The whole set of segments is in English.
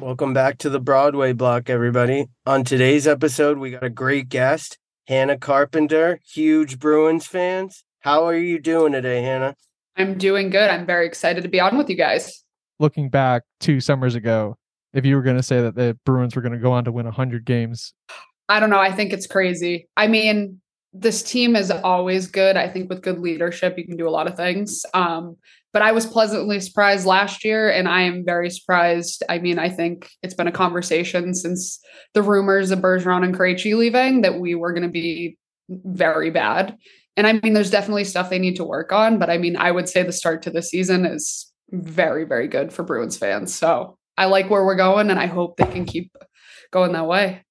Welcome back to the Broadway block, everybody. On today's episode, we got a great guest, Hannah Carpenter, huge Bruins fans. How are you doing today, Hannah? I'm doing good. I'm very excited to be on with you guys. Looking back two summers ago, if you were going to say that the Bruins were going to go on to win 100 games, I don't know. I think it's crazy. I mean, this team is always good. I think with good leadership, you can do a lot of things. Um, but I was pleasantly surprised last year, and I am very surprised. I mean, I think it's been a conversation since the rumors of Bergeron and Krejci leaving that we were going to be very bad. And I mean, there's definitely stuff they need to work on, but I mean, I would say the start to the season is very, very good for Bruins fans. So I like where we're going, and I hope they can keep going that way.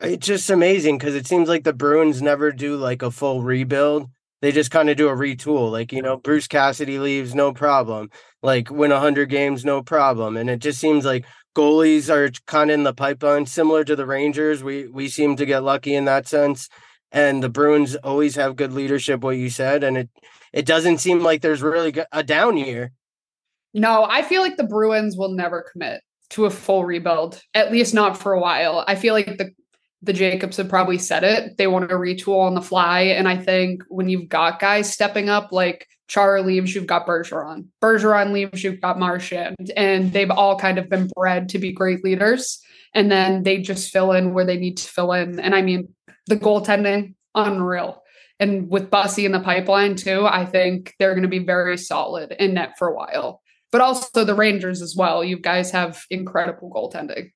It's just amazing because it seems like the Bruins never do like a full rebuild. They just kind of do a retool. Like, you know, Bruce Cassidy leaves, no problem. Like, win 100 games, no problem. And it just seems like goalies are kind of in the pipeline, similar to the Rangers. We we seem to get lucky in that sense. And the Bruins always have good leadership, what you said. And it it doesn't seem like there's really a down year. No, I feel like the Bruins will never commit to a full rebuild, at least not for a while. I feel like the the Jacobs have probably said it. They want to retool on the fly. And I think when you've got guys stepping up, like Chara leaves, you've got Bergeron. Bergeron leaves, you've got Marchand. And they've all kind of been bred to be great leaders. And then they just fill in where they need to fill in. And I mean, the goaltending, unreal. And with Bussi in the pipeline too, I think they're going to be very solid in net for a while. But also the Rangers as well. You guys have incredible goaltending.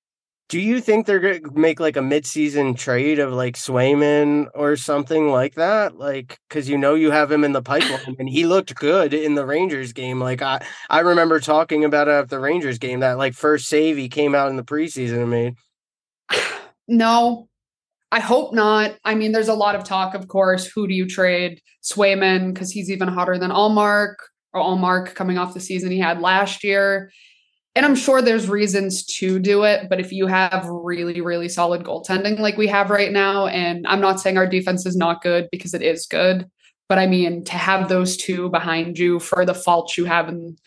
Do you think they're going to make like a midseason trade of like Swayman or something like that? Like, because you know you have him in the pipeline and he looked good in the Rangers game. Like, I I remember talking about it at the Rangers game that like first save he came out in the preseason and made. No, I hope not. I mean, there's a lot of talk, of course. Who do you trade? Swayman, because he's even hotter than Ullmark or Ullmark coming off the season he had last year and I'm sure there's reasons to do it, but if you have really, really solid goaltending like we have right now, and I'm not saying our defense is not good because it is good, but I mean to have those two behind you for the faults you have in,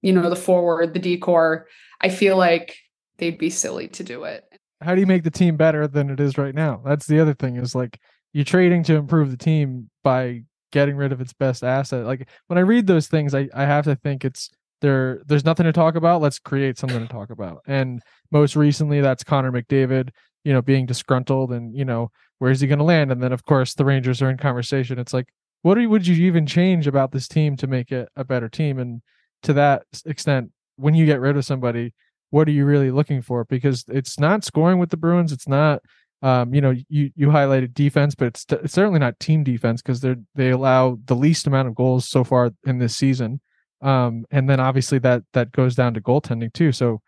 you know, the forward, the D core, I feel like they'd be silly to do it. How do you make the team better than it is right now? That's the other thing is like you're trading to improve the team by getting rid of its best asset. Like when I read those things, I, I have to think it's there there's nothing to talk about let's create something to talk about. And most recently that's connor mcdavid you know being disgruntled and you know where's he going to land? And then of course the rangers are in conversation. It's like what would you even change about this team to make it a better team? And to that extent when you get rid of somebody what are you really looking for? Because it's not scoring with the bruins it's not um, you know you you highlighted defense but it's, t- it's certainly not team defense because they're they allow the least amount of goals so far in this season um, and then obviously that that goes down to goaltending too. So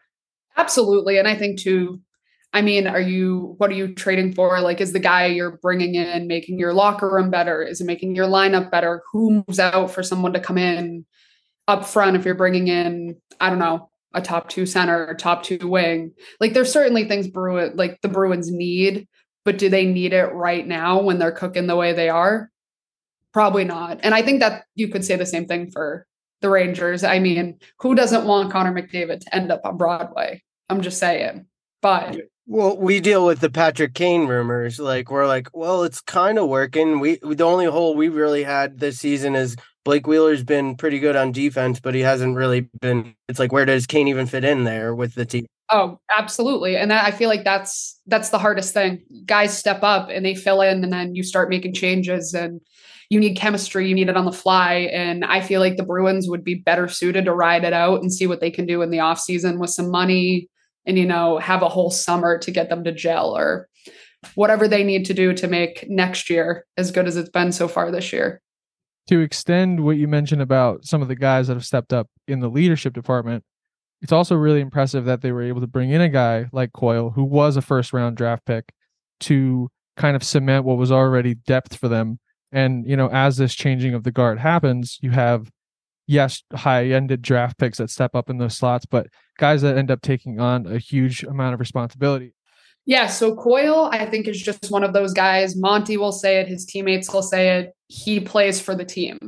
absolutely, and I think too. I mean, are you what are you trading for? Like, is the guy you're bringing in making your locker room better? Is it making your lineup better? Who moves out for someone to come in up front if you're bringing in, I don't know, a top two center or top two wing? Like, there's certainly things Bruin like the Bruins need, but do they need it right now when they're cooking the way they are? Probably not. And I think that you could say the same thing for the Rangers. I mean, who doesn't want Connor McDavid to end up on Broadway? I'm just saying. But well, we deal with the Patrick Kane rumors. Like we're like, well, it's kind of working. We the only hole we really had this season is Blake Wheeler's been pretty good on defense, but he hasn't really been. It's like where does Kane even fit in there with the team? Oh, absolutely. And that, I feel like that's that's the hardest thing. Guys step up and they fill in, and then you start making changes and you need chemistry, you need it on the fly. And I feel like the Bruins would be better suited to ride it out and see what they can do in the off season with some money and, you know, have a whole summer to get them to gel or whatever they need to do to make next year as good as it's been so far this year. To extend what you mentioned about some of the guys that have stepped up in the leadership department, it's also really impressive that they were able to bring in a guy like Coyle, who was a first round draft pick, to kind of cement what was already depth for them and, you know, as this changing of the guard happens, you have, yes, high ended draft picks that step up in those slots, but guys that end up taking on a huge amount of responsibility. Yeah. So Coyle, I think, is just one of those guys. Monty will say it, his teammates will say it. He plays for the team.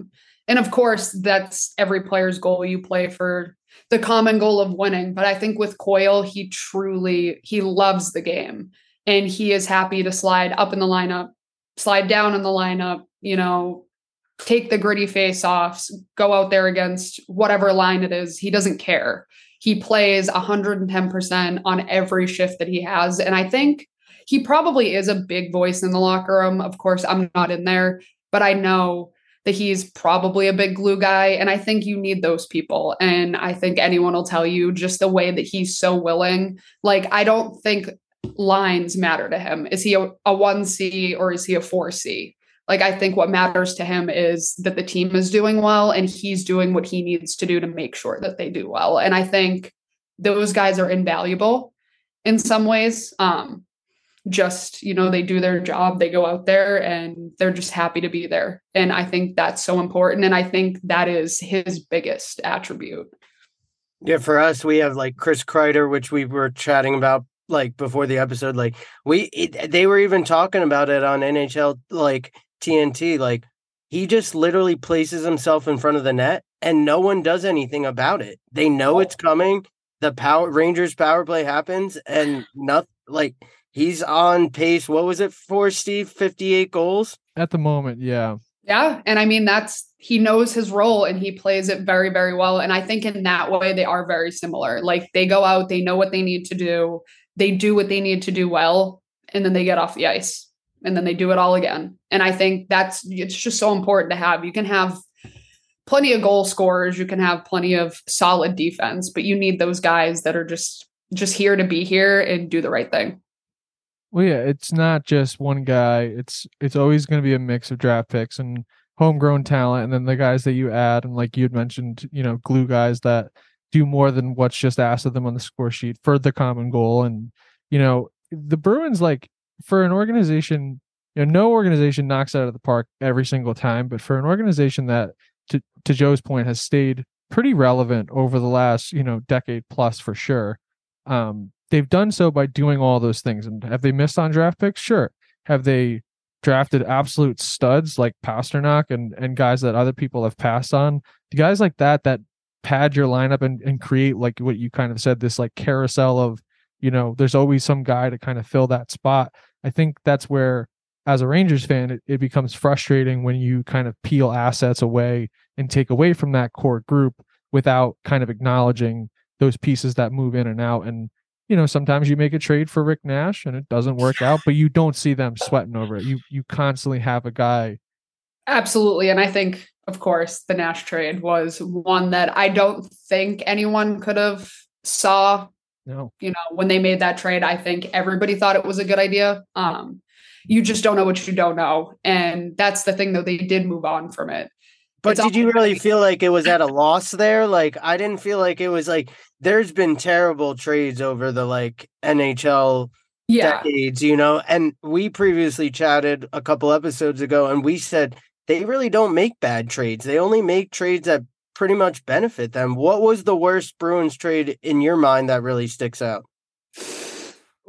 And of course, that's every player's goal. You play for the common goal of winning. But I think with Coyle, he truly he loves the game and he is happy to slide up in the lineup, slide down in the lineup, you know, take the gritty face offs, go out there against whatever line it is. He doesn't care. He plays 110% on every shift that he has. And I think he probably is a big voice in the locker room. Of course, I'm not in there, but I know that he's probably a big glue guy. And I think you need those people. And I think anyone will tell you just the way that he's so willing. Like, I don't think lines matter to him. Is he a, a 1C or is he a 4C? Like, I think what matters to him is that the team is doing well and he's doing what he needs to do to make sure that they do well. And I think those guys are invaluable in some ways. Um, just you know they do their job they go out there and they're just happy to be there and i think that's so important and i think that is his biggest attribute yeah for us we have like chris kreider which we were chatting about like before the episode like we it, they were even talking about it on nhl like tnt like he just literally places himself in front of the net and no one does anything about it they know it's coming the power rangers power play happens and nothing like he's on pace. What was it for, Steve? 58 goals? At the moment, yeah. Yeah. And I mean, that's he knows his role and he plays it very, very well. And I think in that way, they are very similar. Like they go out, they know what they need to do, they do what they need to do well, and then they get off the ice and then they do it all again. And I think that's it's just so important to have. You can have plenty of goal scorers, you can have plenty of solid defense, but you need those guys that are just just here to be here and do the right thing. Well, yeah, it's not just one guy. It's it's always going to be a mix of draft picks and homegrown talent, and then the guys that you add, and like you had mentioned, you know, glue guys that do more than what's just asked of them on the score sheet for the common goal. And you know, the Bruins, like for an organization, you know, no organization knocks out of the park every single time, but for an organization that, to to Joe's point, has stayed pretty relevant over the last you know decade plus for sure. Um, they've done so by doing all those things. And have they missed on draft picks? Sure. Have they drafted absolute studs like Pastrnak and and guys that other people have passed on? The guys like that that pad your lineup and, and create like what you kind of said, this like carousel of, you know, there's always some guy to kind of fill that spot. I think that's where as a Rangers fan, it, it becomes frustrating when you kind of peel assets away and take away from that core group without kind of acknowledging those pieces that move in and out. And you know, sometimes you make a trade for Rick Nash and it doesn't work out, but you don't see them sweating over it. You you constantly have a guy. Absolutely. And I think, of course, the Nash trade was one that I don't think anyone could have saw. No. You know, when they made that trade, I think everybody thought it was a good idea. Um, you just don't know what you don't know. And that's the thing though, they did move on from it. But it's did you really feel like it was at a loss there? Like I didn't feel like it was like there's been terrible trades over the like NHL yeah. decades, you know. And we previously chatted a couple episodes ago and we said they really don't make bad trades. They only make trades that pretty much benefit them. What was the worst Bruins trade in your mind that really sticks out?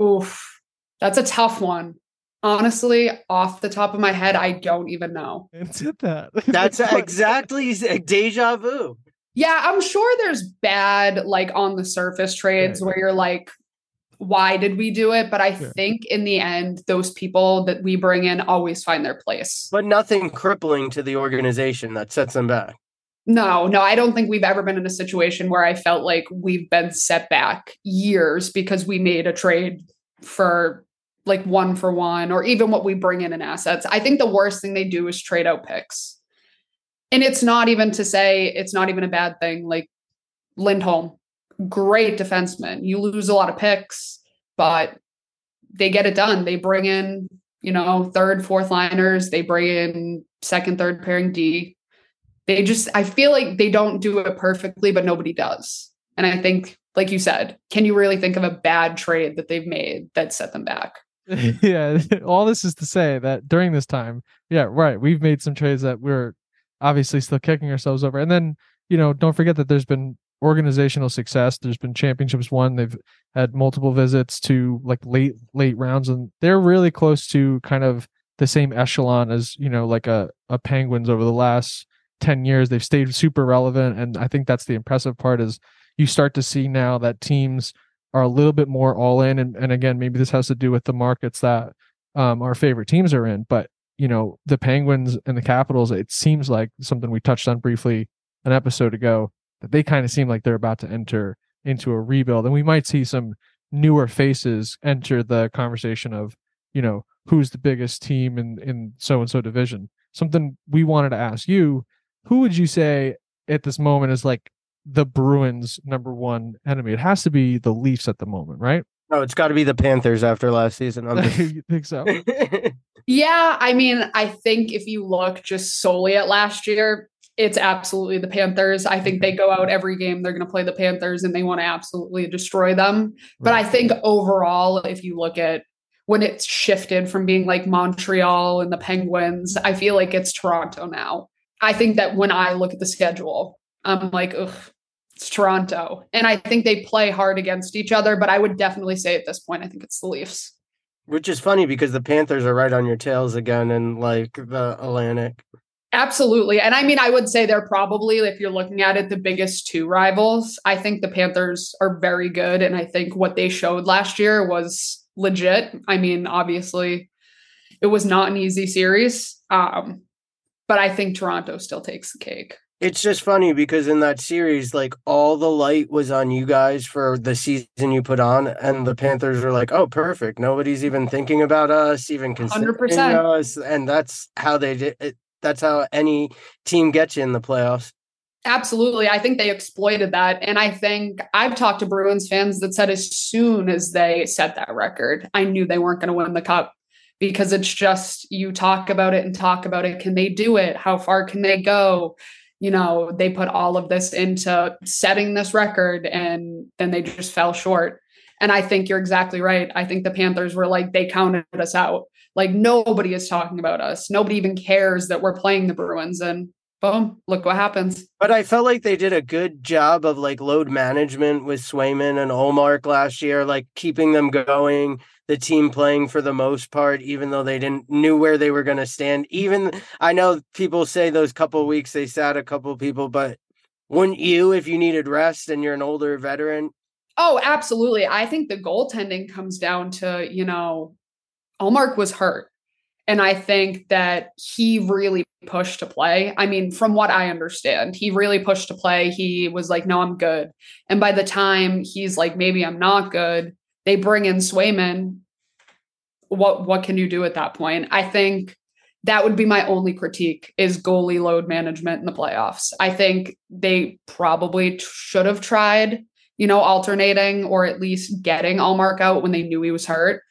Oof. That's a tough one. Honestly, off the top of my head, I don't even know. It's that. That's exactly eh, deja vu. Yeah, I'm sure there's bad, like on the surface trades where you're like, why did we do it? But I think in the end, those people that we bring in always find their place. But nothing crippling to the organization that sets them back. No, no, I don't think we've ever been in a situation where I felt like we've been set back years because we made a trade for like one for one or even what we bring in in assets. I think the worst thing they do is trade out picks. And it's not even to say it's not even a bad thing. Like Lindholm, great defenseman. You lose a lot of picks, but they get it done. They bring in, you know, third, fourth liners, they bring in second, third pairing D. They just, I feel like they don't do it perfectly, but nobody does. And I think, like you said, can you really think of a bad trade that they've made that set them back? yeah, all this is to say that during this time, yeah, right, we've made some trades that we're obviously still kicking ourselves over. And then, you know, don't forget that there's been organizational success. There's been championships won. They've had multiple visits to like late late rounds, and they're really close to kind of the same echelon as you know, like a a Penguins over the last 10 years they've stayed super relevant and i think that's the impressive part is you start to see now that teams are a little bit more all in and, and again maybe this has to do with the markets that um, our favorite teams are in but you know the penguins and the capitals it seems like something we touched on briefly an episode ago that they kind of seem like they're about to enter into a rebuild and we might see some newer faces enter the conversation of you know who's the biggest team in in so and so division. Something we wanted to ask you who would you say at this moment is like the bruins number one enemy it has to be the leafs at the moment right no it's got to be the panthers after last season you think so yeah i mean i think if you look just solely at last year it's absolutely the Panthers. I think they go out every game, they're going to play the Panthers and they want to absolutely destroy them. But I think overall, if you look at when it's shifted from being like Montreal and the Penguins, I feel like it's Toronto now. I think that when I look at the schedule, I'm like, ugh, it's Toronto. And I think they play hard against each other, but I would definitely say at this point, I think it's the Leafs. Which is funny because the Panthers are right on your tails again in like the Atlantic. Absolutely. And I mean, I would say they're probably, if you're looking at it, the biggest two rivals. I think the Panthers are very good. And I think what they showed last year was legit. I mean, obviously, it was not an easy series. Um, but I think Toronto still takes the cake. It's just funny because in that series, like all the light was on you guys for the season you put on, and the Panthers were like, "Oh, perfect! Nobody's even thinking about us, even considering 100%. us," and that's how they did. It, that's how any team gets you in the playoffs. Absolutely. I think they exploited that. And I think I've talked to Bruins fans that said as soon as they set that record, I knew they weren't going to win the cup because it's just you talk about it and talk about it. Can they do it? How far can they go? You know, they put all of this into setting this record and then they just fell short. And I think you're exactly right. I think the Panthers were like, they counted us out. Like nobody is talking about us. Nobody even cares that we're playing the Bruins. And boom, look what happens. But I felt like they did a good job of like load management with Swayman and Ullmark last year, like keeping them going, the team playing for the most part, even though they didn't knew where they were going to stand. Even I know people say those couple weeks they sat a couple people, but wouldn't you if you needed rest and you're an older veteran? Oh, absolutely. I think the goaltending comes down to, you know, Ullmark was hurt. And I think that he really pushed to play. I mean, from what I understand, he really pushed to play. He was like, no, I'm good. And by the time he's like, maybe I'm not good, they bring in Swayman. What what can you do at that point? I think that would be my only critique is goalie load management in the playoffs. I think they probably should have tried, you know, alternating or at least getting Ullmark out when they knew he was hurt.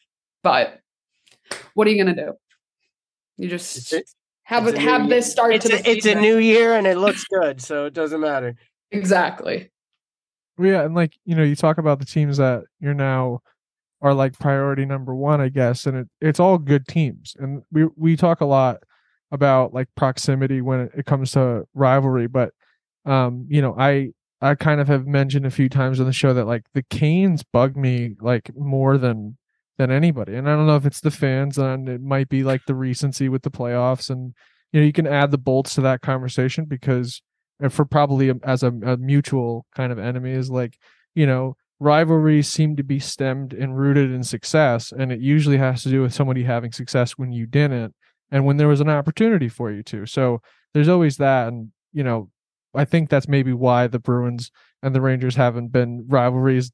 But what are you going to do? You just have it, have this start it's to a, It's a new year and it looks good, so it doesn't matter. Exactly. Yeah, and like you know, you talk about the teams that you're now are like priority number one, I guess, and it, it's all good teams. And we we talk a lot about like proximity when it, comes to rivalry, but um, you know, I I kind of have mentioned a few times on the show that like the Canes bug me like more than than anybody. And I don't know if it's the fans and it might be like the recency with the playoffs and you know you can add the bolts to that conversation because uh, for probably as a, a mutual kind of enemy is like you know rivalries seem to be stemmed and rooted in success and it usually has to do with somebody having success when you didn't and when there was an opportunity for you to. So there's always that and you know i think that's maybe why the bruins and the rangers haven't been rivalries.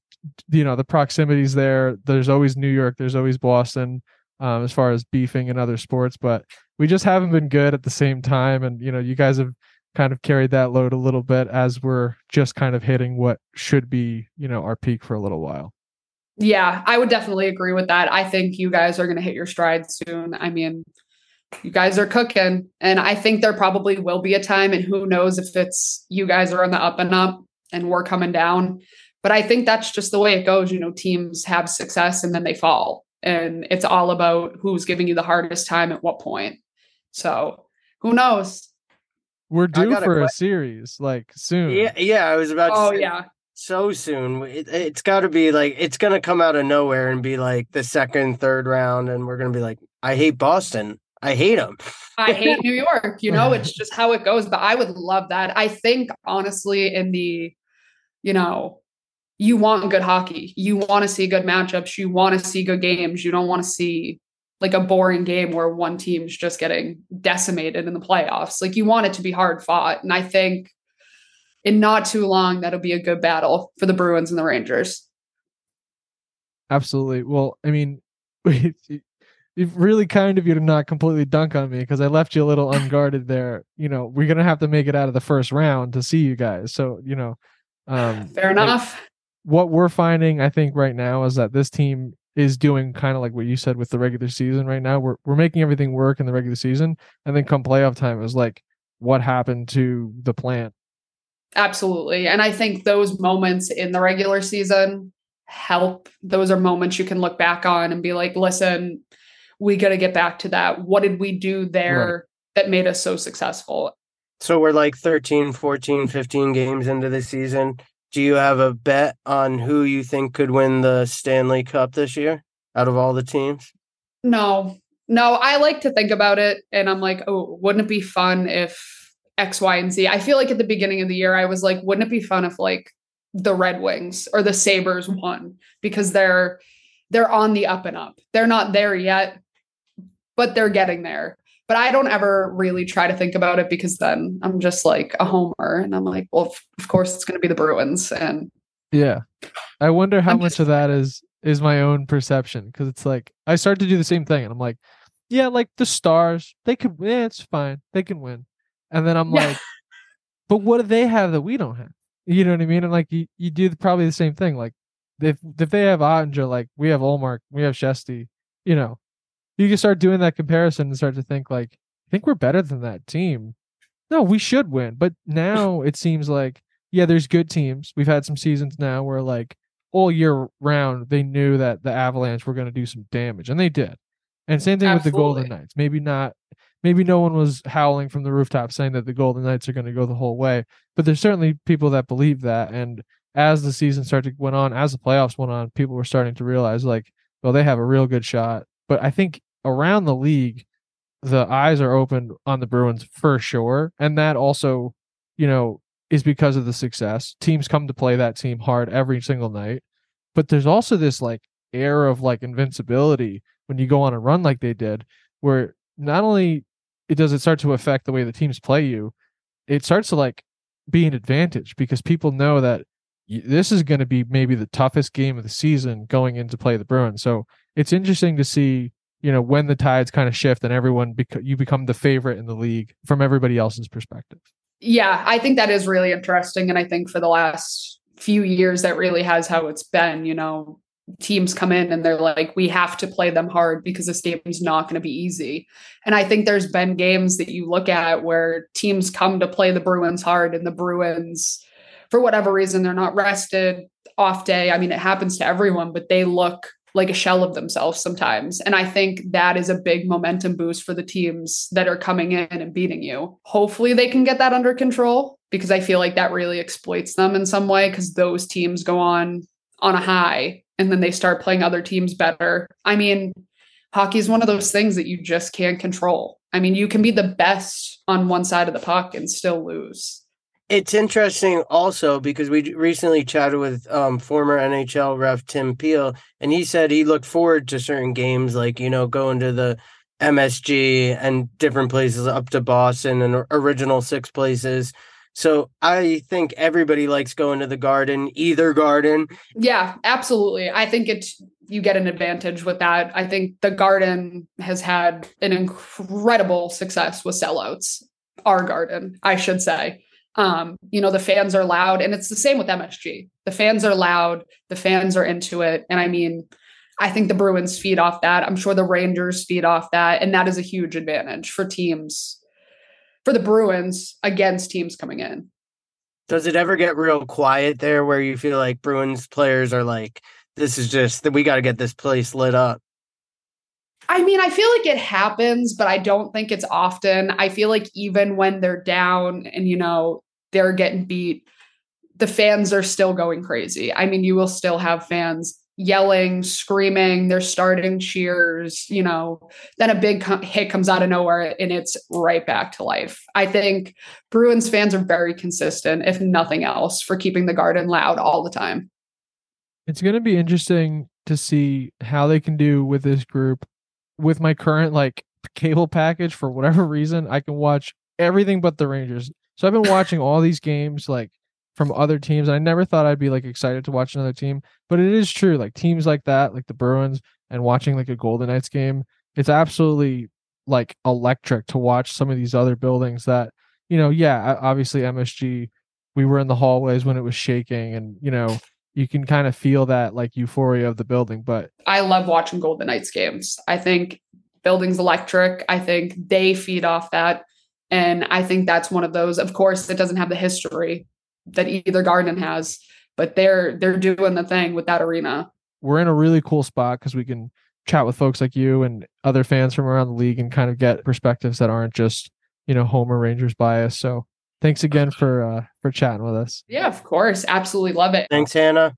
You know the proximities there. There's always new york. There's always boston um, as far as beefing and other sports but we just haven't been good at the same time and you know you guys have kind of carried that load a little bit as we're just kind of hitting what should be you know our peak for a little while yeah i would definitely agree with that i think you guys are going to hit your stride soon i mean you guys are cooking and i think there probably will be a time and who knows if it's you guys are on the up and up and we're coming down but I think that's just the way it goes. You know, teams have success and then they fall. And it's all about who's giving you the hardest time at what point. So who knows? We're due for a, a series like soon. Yeah, yeah. I was about. Oh yeah. So soon. It, it's got to be like it's gonna come out of nowhere and be like the second, third round, and we're gonna be like, I hate Boston. I hate them. I hate New York. You know, it's just how it goes. But I would love that. I think honestly, in the, you know, you want good hockey. You want to see good matchups. You want to see good games. You don't want to see like a boring game where one team's just getting decimated in the playoffs. Like you want it to be hard fought. And I think in not too long, that'll be a good battle for the Bruins and the Rangers. Absolutely. Well, I mean, you've really kind of you to not completely dunk on me because I left you a little unguarded there. You know, we're gonna have to make it out of the first round to see you guys. So, you know, um, fair enough. What we're finding, I think, right now is that this team is doing kind of like what you said with the regular season right now. We're we're making everything work in the regular season, and then come playoff time, is like what happened to the plan? Absolutely, and I think those moments in the regular season help. Those are moments you can look back on and be like, listen, we got to get back to that. What did we do there right. that made us so successful? So we're like 13, 14, 15 games into the season. Do you have a bet on who you think could win the Stanley Cup this year out of all the teams? No, no, I like to think about it and I'm like, oh, wouldn't it be fun if X, Y, and Z? I feel like at the beginning of the year, I was like, wouldn't it be fun if like the Red Wings or the Sabres won because they're they're on the up and up. They're not there yet, but they're getting there. But I don't ever really try to think about it because then I'm just like a homer and I'm like, well, of course it's going to be the Bruins and yeah. I wonder how I'm much just, of that is is my own perception because it's like I start to do the same thing and I'm like, yeah, like the Stars, they could yeah, it's fine. They can win. And then I'm yeah. like, but what do they have that we don't have? You know what I mean? And like you, you do probably the same thing. Like if if they have Oettinger, like we have Ullmark, we have Shesty, you know, you can start doing that comparison and start to think like, I think we're better than that team. No, we should win. But now it seems like, yeah, there's good teams. We've had some seasons now where like all year round they knew that the Avalanche were going to do some damage, and they did. And same thing Absolutely. with the Golden Knights. Maybe not maybe no one was howling from the rooftop saying that the Golden Knights are going to go the whole way, but there's certainly people that believe that. And as the season started went on, as the playoffs went on, people were starting to realize like, well, they have a real good shot. But I think around the league, the eyes are open on the Bruins for sure, and that also, you know, is because of the success. Teams come to play that team hard every single night, but there's also this like air of like invincibility when you go on a run like they did, where not only it does it start to affect the way the teams play you, it starts to like be an advantage because people know that this is going to be maybe the toughest game of the season going into play the Bruins. So it's interesting to see, you know, when the tides kind of shift and everyone bec- you become the favorite in the league from everybody else's perspective. Yeah, I think that is really interesting, and I think for the last few years that really has how it's been. You know, teams come in and they're like, we have to play them hard because this game's not going to be easy. And I think there's been games that you look at where teams come to play the Bruins hard and the Bruins, for whatever reason, they're not rested off day. I mean, it happens to everyone, but they look like a shell of themselves sometimes. And I think that is a big momentum boost for the teams that are coming in and beating you. Hopefully they can get that under control because I feel like that really exploits them in some way because those teams go on on a high and then they start playing other teams better. I mean, hockey is one of those things that you just can't control. I mean, you can be the best on one side of the puck and still lose. It's interesting also because we recently chatted with um, former NHL ref Tim Peel, and he said he looked forward to certain games, like, you know, going to the MSG and different places up to Boston and original six places so I think everybody likes going to the garden, either garden. Yeah, absolutely. I think it's you get an advantage with that. I think the garden has had an incredible success with sellouts. Our garden, I should say. Um, you know, the fans are loud, and it's the same with MSG. The fans are loud, the fans are into it. And I mean, I think the Bruins feed off that. I'm sure the Rangers feed off that. And that is a huge advantage for teams for the Bruins against teams coming in. Does it ever get real quiet there where you feel like Bruins players are like, this is just that we got to get this place lit up? I mean, I feel like it happens, but I don't think it's often. I feel like even when they're down and, you know, they're getting beat, the fans are still going crazy. I mean, you will still have fans yelling, screaming, they're starting cheers, you know, then a big hit comes out of nowhere and it's right back to life. I think Bruins fans are very consistent, if nothing else, for keeping the garden loud all the time. It's going to be interesting to see how they can do with this group. With my current like cable package, for whatever reason, I can watch everything but the Rangers. So I've been watching all these games like from other teams. And I never thought I'd be like excited to watch another team, but it is true. Like teams like that, like the Bruins, and watching like a Golden Knights game, it's absolutely like electric to watch some of these other buildings that, you know, yeah, obviously MSG, we were in the hallways when it was shaking and, you know, you can kind of feel that like euphoria of the building. But I love watching Golden Knights games. I think buildings electric. I think they feed off that. And I think that's one of those. Of course, it doesn't have the history that either garden has, but they're they're doing the thing with that arena. We're in a really cool spot because we can chat with folks like you and other fans from around the league and kind of get perspectives that aren't just you know Homer Rangers bias. So thanks again for uh for chatting with us. Yeah, of course, absolutely love it. Thanks, Hannah.